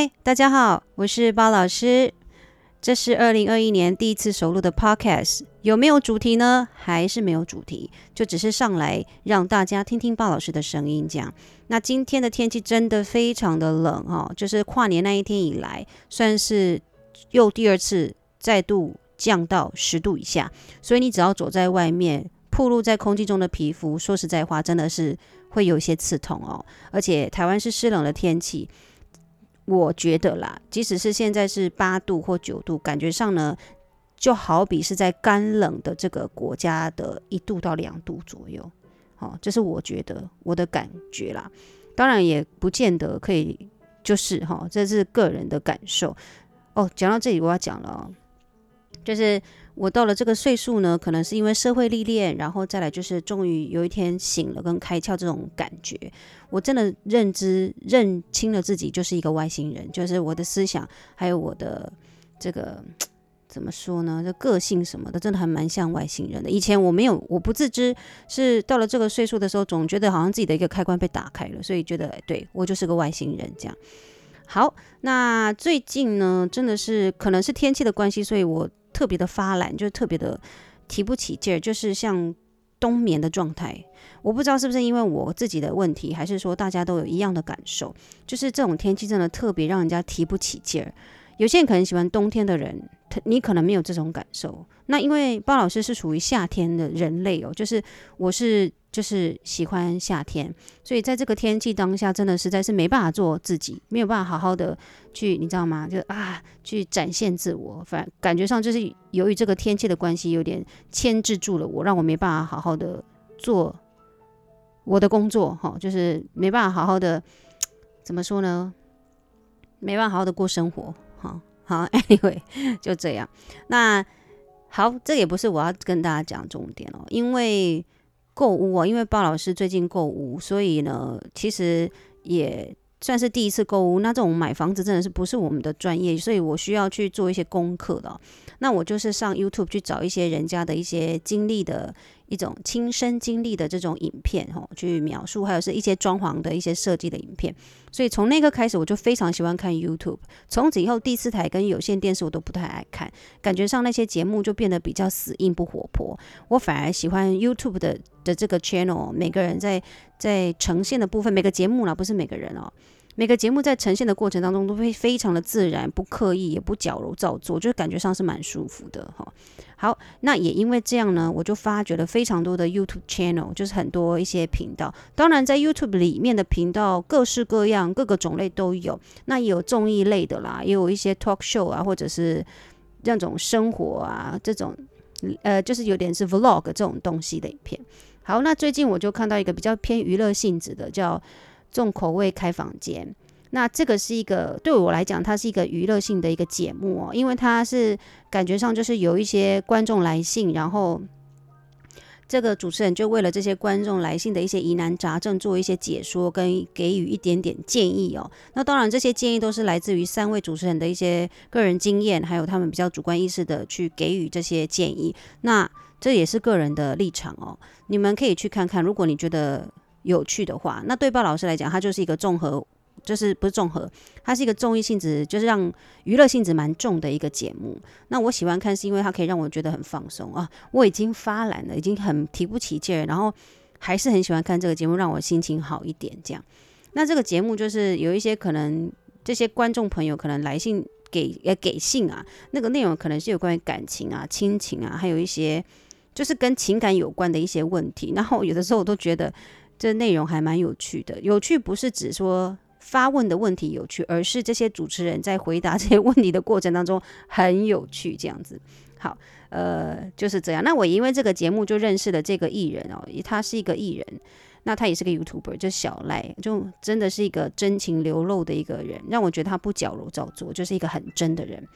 嗨，大家好，我是巴老师。这是二零二一年第一次首录的 Podcast，有没有主题呢？还是没有主题？就只是上来让大家听听鲍老师的声音这样。那今天的天气真的非常的冷哦，就是跨年那一天以来，算是又第二次再度降到十度以下。所以你只要走在外面，暴露在空气中的皮肤，说实在话，真的是会有一些刺痛哦。而且台湾是湿冷的天气。我觉得啦，即使是现在是八度或九度，感觉上呢，就好比是在干冷的这个国家的一度到两度左右。哦，这是我觉得我的感觉啦。当然也不见得可以，就是哈，这是个人的感受。哦，讲到这里我要讲了哦，就是。我到了这个岁数呢，可能是因为社会历练，然后再来就是终于有一天醒了跟开窍这种感觉。我真的认知认清了自己就是一个外星人，就是我的思想还有我的这个怎么说呢？这个性什么的，真的还蛮像外星人的。以前我没有，我不自知，是到了这个岁数的时候，总觉得好像自己的一个开关被打开了，所以觉得对我就是个外星人这样。好，那最近呢，真的是可能是天气的关系，所以我。特别的发懒，就特别的提不起劲儿，就是像冬眠的状态。我不知道是不是因为我自己的问题，还是说大家都有一样的感受，就是这种天气真的特别让人家提不起劲儿。有些人可能喜欢冬天的人，他你可能没有这种感受。那因为包老师是属于夏天的人类哦，就是我是就是喜欢夏天，所以在这个天气当下，真的实在是没办法做自己，没有办法好好的去，你知道吗？就啊，去展现自我，反感觉上就是由于这个天气的关系，有点牵制住了我，让我没办法好好的做我的工作，哈，就是没办法好好的怎么说呢？没办法好好的过生活。好好，Anyway，就这样。那好，这也不是我要跟大家讲重点哦，因为购物啊，因为鲍老师最近购物，所以呢，其实也算是第一次购物。那这种买房子真的是不是我们的专业，所以我需要去做一些功课的。那我就是上 YouTube 去找一些人家的一些经历的。一种亲身经历的这种影片，吼，去描述，还有是一些装潢的一些设计的影片。所以从那个开始，我就非常喜欢看 YouTube。从此以后，第四台跟有线电视我都不太爱看，感觉上那些节目就变得比较死硬不活泼。我反而喜欢 YouTube 的的这个 channel，每个人在在呈现的部分，每个节目啦，不是每个人哦。每个节目在呈现的过程当中都会非常的自然，不刻意，也不矫揉造作，就感觉上是蛮舒服的哈。好，那也因为这样呢，我就发掘了非常多的 YouTube channel，就是很多一些频道。当然，在 YouTube 里面的频道各式各样，各个种类都有。那也有综艺类的啦，也有一些 talk show 啊，或者是那种生活啊这种，呃，就是有点是 vlog 这种东西的影片。好，那最近我就看到一个比较偏娱乐性质的，叫。重口味开房间，那这个是一个对我来讲，它是一个娱乐性的一个节目哦，因为它是感觉上就是有一些观众来信，然后这个主持人就为了这些观众来信的一些疑难杂症做一些解说跟给予一点点建议哦。那当然这些建议都是来自于三位主持人的一些个人经验，还有他们比较主观意识的去给予这些建议。那这也是个人的立场哦，你们可以去看看，如果你觉得。有趣的话，那对鲍老师来讲，它就是一个综合，就是不是综合，它是一个综艺性质，就是让娱乐性质蛮重的一个节目。那我喜欢看，是因为它可以让我觉得很放松啊。我已经发懒了，已经很提不起劲儿，然后还是很喜欢看这个节目，让我心情好一点。这样，那这个节目就是有一些可能，这些观众朋友可能来信给呃给信啊，那个内容可能是有关于感情啊、亲情啊，还有一些就是跟情感有关的一些问题。然后有的时候我都觉得。这内容还蛮有趣的，有趣不是指说发问的问题有趣，而是这些主持人在回答这些问题的过程当中很有趣，这样子。好，呃，就是这样。那我因为这个节目就认识了这个艺人哦，他是一个艺人，那他也是个 YouTuber，就小赖，就真的是一个真情流露的一个人，让我觉得他不矫揉造作，就是一个很真的人。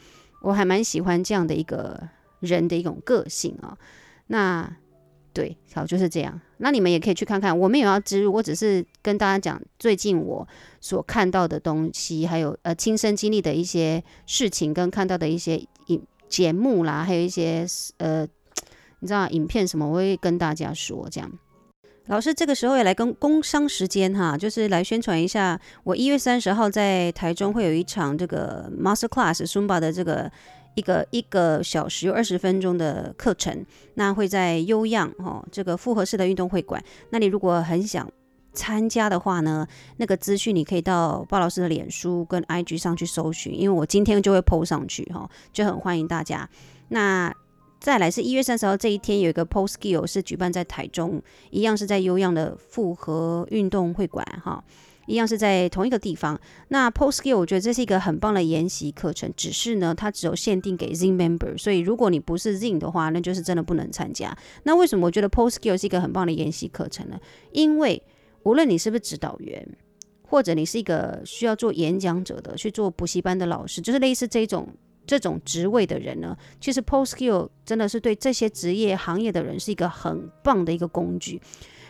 我还蛮喜欢这样的一个人的一种个性啊、那。对，好，就是这样。那你们也可以去看看，我没有要植入，我只是跟大家讲最近我所看到的东西，还有呃亲身经历的一些事情，跟看到的一些影节目啦，还有一些呃你知道影片什么，我会跟大家说这样。老师这个时候也来跟工商时间哈，就是来宣传一下，我一月三十号在台中会有一场这个 Master Class Zumba 的这个一个一个小时二十分钟的课程，那会在优漾哦这个复合式的运动会馆。那你如果很想参加的话呢，那个资讯你可以到鲍老师的脸书跟 IG 上去搜寻，因为我今天就会 PO 上去哈，就很欢迎大家。那再来是一月三十号这一天，有一个 Post Skill 是举办在台中，一样是在优漾的复合运动会馆哈，一样是在同一个地方。那 Post Skill 我觉得这是一个很棒的研习课程，只是呢它只有限定给 Zin Member，所以如果你不是 Zin 的话，那就是真的不能参加。那为什么我觉得 Post Skill 是一个很棒的研习课程呢？因为无论你是不是指导员，或者你是一个需要做演讲者的，去做补习班的老师，就是类似这种。这种职位的人呢，其实 Post Skill 真的是对这些职业行业的人是一个很棒的一个工具，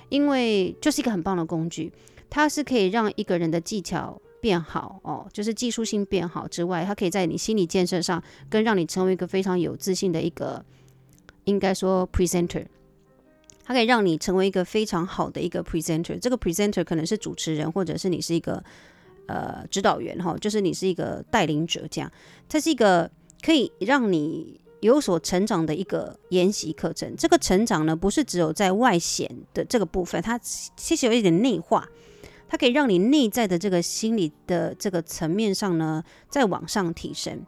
因为就是一个很棒的工具，它是可以让一个人的技巧变好哦，就是技术性变好之外，它可以在你心理建设上，跟让你成为一个非常有自信的一个，应该说 Presenter，它可以让你成为一个非常好的一个 Presenter，这个 Presenter 可能是主持人，或者是你是一个。呃，指导员哈，就是你是一个带领者，这样，它是一个可以让你有所成长的一个研习课程。这个成长呢，不是只有在外显的这个部分，它其实有一点内化，它可以让你内在的这个心理的这个层面上呢，再往上提升。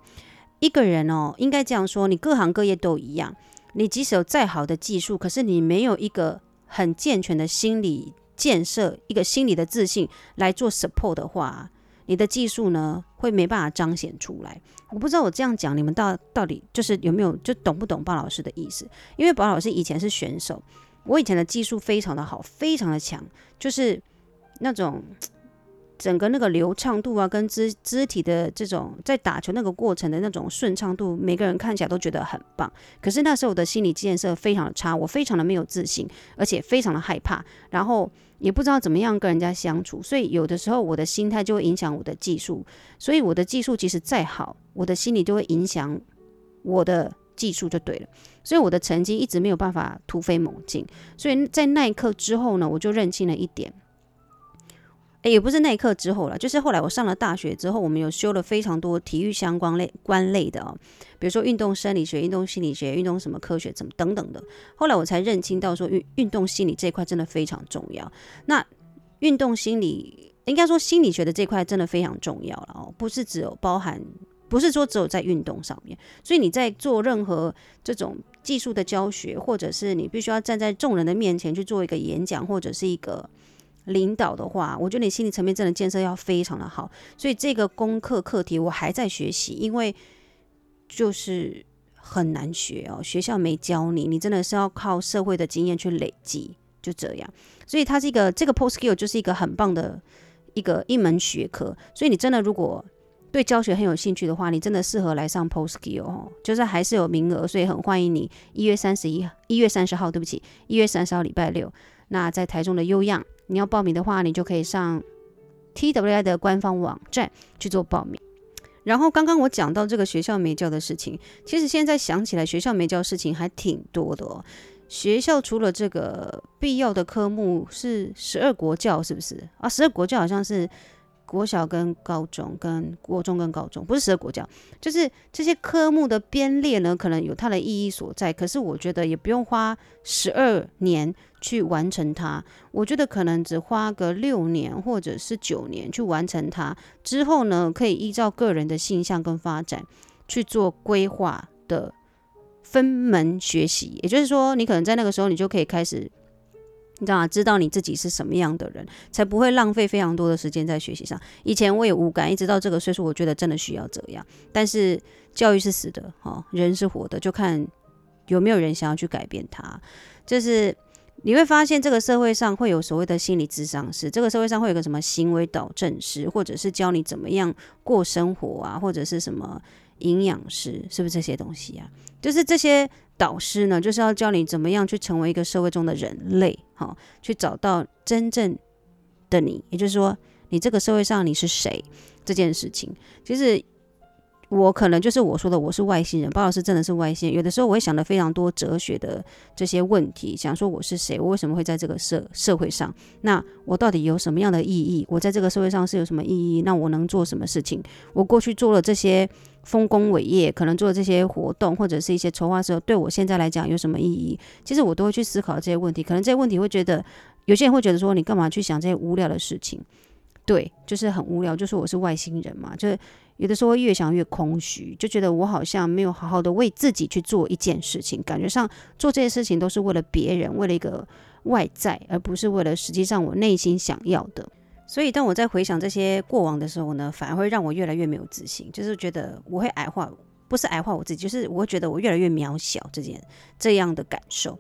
一个人哦，应该这样说，你各行各业都一样，你即使有再好的技术，可是你没有一个很健全的心理。建设一个心理的自信来做 support 的话，你的技术呢会没办法彰显出来。我不知道我这样讲，你们到到底就是有没有就懂不懂鲍老师的意思？因为鲍老师以前是选手，我以前的技术非常的好，非常的强，就是那种。整个那个流畅度啊，跟肢肢体的这种在打球那个过程的那种顺畅度，每个人看起来都觉得很棒。可是那时候我的心理建设非常的差，我非常的没有自信，而且非常的害怕，然后也不知道怎么样跟人家相处。所以有的时候我的心态就会影响我的技术。所以我的技术即使再好，我的心理就会影响我的技术就对了。所以我的成绩一直没有办法突飞猛进。所以在那一刻之后呢，我就认清了一点。也不是那一刻之后了，就是后来我上了大学之后，我们有修了非常多体育相关类关类的哦，比如说运动生理学、运动心理学、运动什么科学怎么等等的。后来我才认清到说运运动心理这一块真的非常重要。那运动心理应该说心理学的这块真的非常重要了哦，不是只有包含，不是说只有在运动上面。所以你在做任何这种技术的教学，或者是你必须要站在众人的面前去做一个演讲，或者是一个。领导的话，我觉得你心理层面真的建设要非常的好，所以这个功课课题我还在学习，因为就是很难学哦，学校没教你，你真的是要靠社会的经验去累积，就这样。所以它是一个这个 post skill 就是一个很棒的一个一门学科，所以你真的如果对教学很有兴趣的话，你真的适合来上 post skill 哦，就是还是有名额，所以很欢迎你一月三十一一月三十号，对不起，一月三十号礼拜六，那在台中的优漾。你要报名的话，你就可以上 TWI 的官方网站去做报名。然后刚刚我讲到这个学校没教的事情，其实现在想起来，学校没教事情还挺多的哦。学校除了这个必要的科目是十二国教，是不是啊？十二国教好像是。国小跟高中，跟国中跟高中，不是十二国教，就是这些科目的编列呢，可能有它的意义所在。可是我觉得也不用花十二年去完成它，我觉得可能只花个六年或者是九年去完成它。之后呢，可以依照个人的性向跟发展去做规划的分门学习。也就是说，你可能在那个时候，你就可以开始。你知道吗？知道你自己是什么样的人，才不会浪费非常多的时间在学习上。以前我也无感，一直到这个岁数，我觉得真的需要这样。但是教育是死的，哈，人是活的，就看有没有人想要去改变它。就是你会发现，这个社会上会有所谓的心理咨商师，这个社会上会有个什么行为导正师，或者是教你怎么样过生活啊，或者是什么营养师，是不是这些东西啊？就是这些。导师呢，就是要教你怎么样去成为一个社会中的人类，好，去找到真正的你，也就是说，你这个社会上你是谁这件事情。其实我可能就是我说的，我是外星人。包老师真的是外星人。有的时候我会想的非常多哲学的这些问题，想说我是谁，我为什么会在这个社社会上？那我到底有什么样的意义？我在这个社会上是有什么意义？那我能做什么事情？我过去做了这些丰功伟业，可能做这些活动或者是一些筹划时候，对我现在来讲有什么意义？其实我都会去思考这些问题。可能这些问题会觉得，有些人会觉得说，你干嘛去想这些无聊的事情？对，就是很无聊，就是我是外星人嘛，就是。有的时候会越想越空虚，就觉得我好像没有好好的为自己去做一件事情，感觉上做这些事情都是为了别人，为了一个外在，而不是为了实际上我内心想要的。所以当我在回想这些过往的时候呢，反而会让我越来越没有自信，就是觉得我会矮化，不是矮化我自己，就是我会觉得我越来越渺小，这件这样的感受。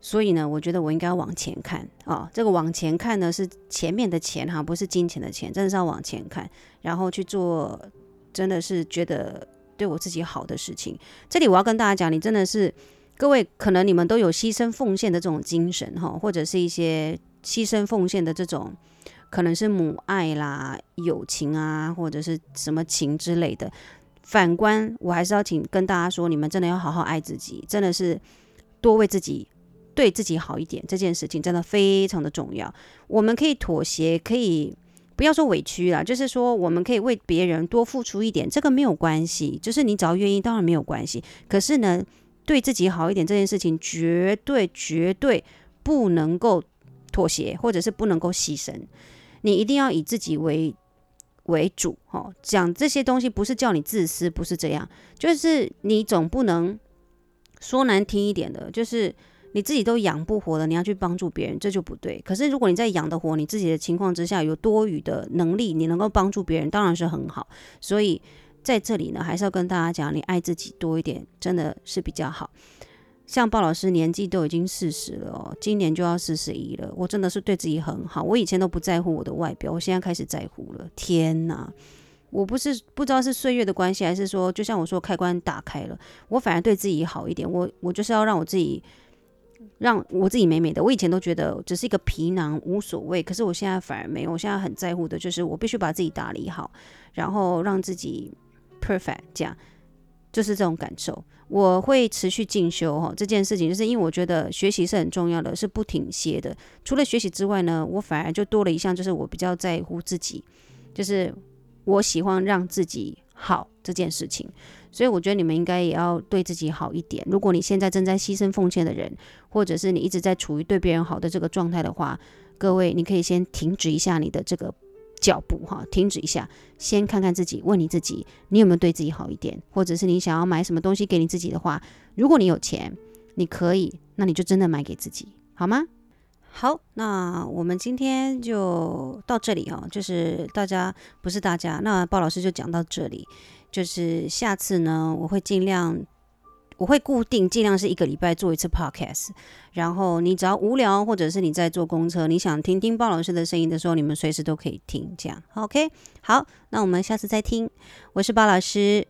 所以呢，我觉得我应该要往前看啊、这个往前看呢，是前面的钱哈，不是金钱的钱，真的是要往前看，然后去做，真的是觉得对我自己好的事情。这里我要跟大家讲，你真的是各位，可能你们都有牺牲奉献的这种精神哈，或者是一些牺牲奉献的这种，可能是母爱啦、友情啊，或者是什么情之类的。反观，我还是要请跟大家说，你们真的要好好爱自己，真的是多为自己。对自己好一点，这件事情真的非常的重要。我们可以妥协，可以不要说委屈啦，就是说我们可以为别人多付出一点，这个没有关系。就是你只要愿意，当然没有关系。可是呢，对自己好一点这件事情，绝对绝对不能够妥协，或者是不能够牺牲。你一定要以自己为为主，哦，讲这些东西不是叫你自私，不是这样，就是你总不能说难听一点的，就是。你自己都养不活了，你要去帮助别人，这就不对。可是如果你在养得活你自己的情况之下，有多余的能力，你能够帮助别人，当然是很好。所以在这里呢，还是要跟大家讲，你爱自己多一点，真的是比较好。像鲍老师年纪都已经四十了哦，今年就要四十一了，我真的是对自己很好。我以前都不在乎我的外表，我现在开始在乎了。天哪，我不是不知道是岁月的关系，还是说，就像我说，开关打开了，我反而对自己好一点。我我就是要让我自己。让我自己美美的。我以前都觉得只是一个皮囊，无所谓。可是我现在反而没有。我现在很在乎的就是，我必须把自己打理好，然后让自己 perfect。这样就是这种感受。我会持续进修哈，这件事情就是因为我觉得学习是很重要的，是不停歇的。除了学习之外呢，我反而就多了一项，就是我比较在乎自己，就是我喜欢让自己好这件事情。所以我觉得你们应该也要对自己好一点。如果你现在正在牺牲奉献的人，或者是你一直在处于对别人好的这个状态的话，各位你可以先停止一下你的这个脚步哈，停止一下，先看看自己，问你自己，你有没有对自己好一点？或者是你想要买什么东西给你自己的话，如果你有钱，你可以，那你就真的买给自己，好吗？好，那我们今天就到这里哦，就是大家不是大家，那鲍老师就讲到这里。就是下次呢，我会尽量，我会固定尽量是一个礼拜做一次 podcast。然后你只要无聊，或者是你在坐公车，你想听听鲍老师的声音的时候，你们随时都可以听。这样，OK？好，那我们下次再听。我是鲍老师。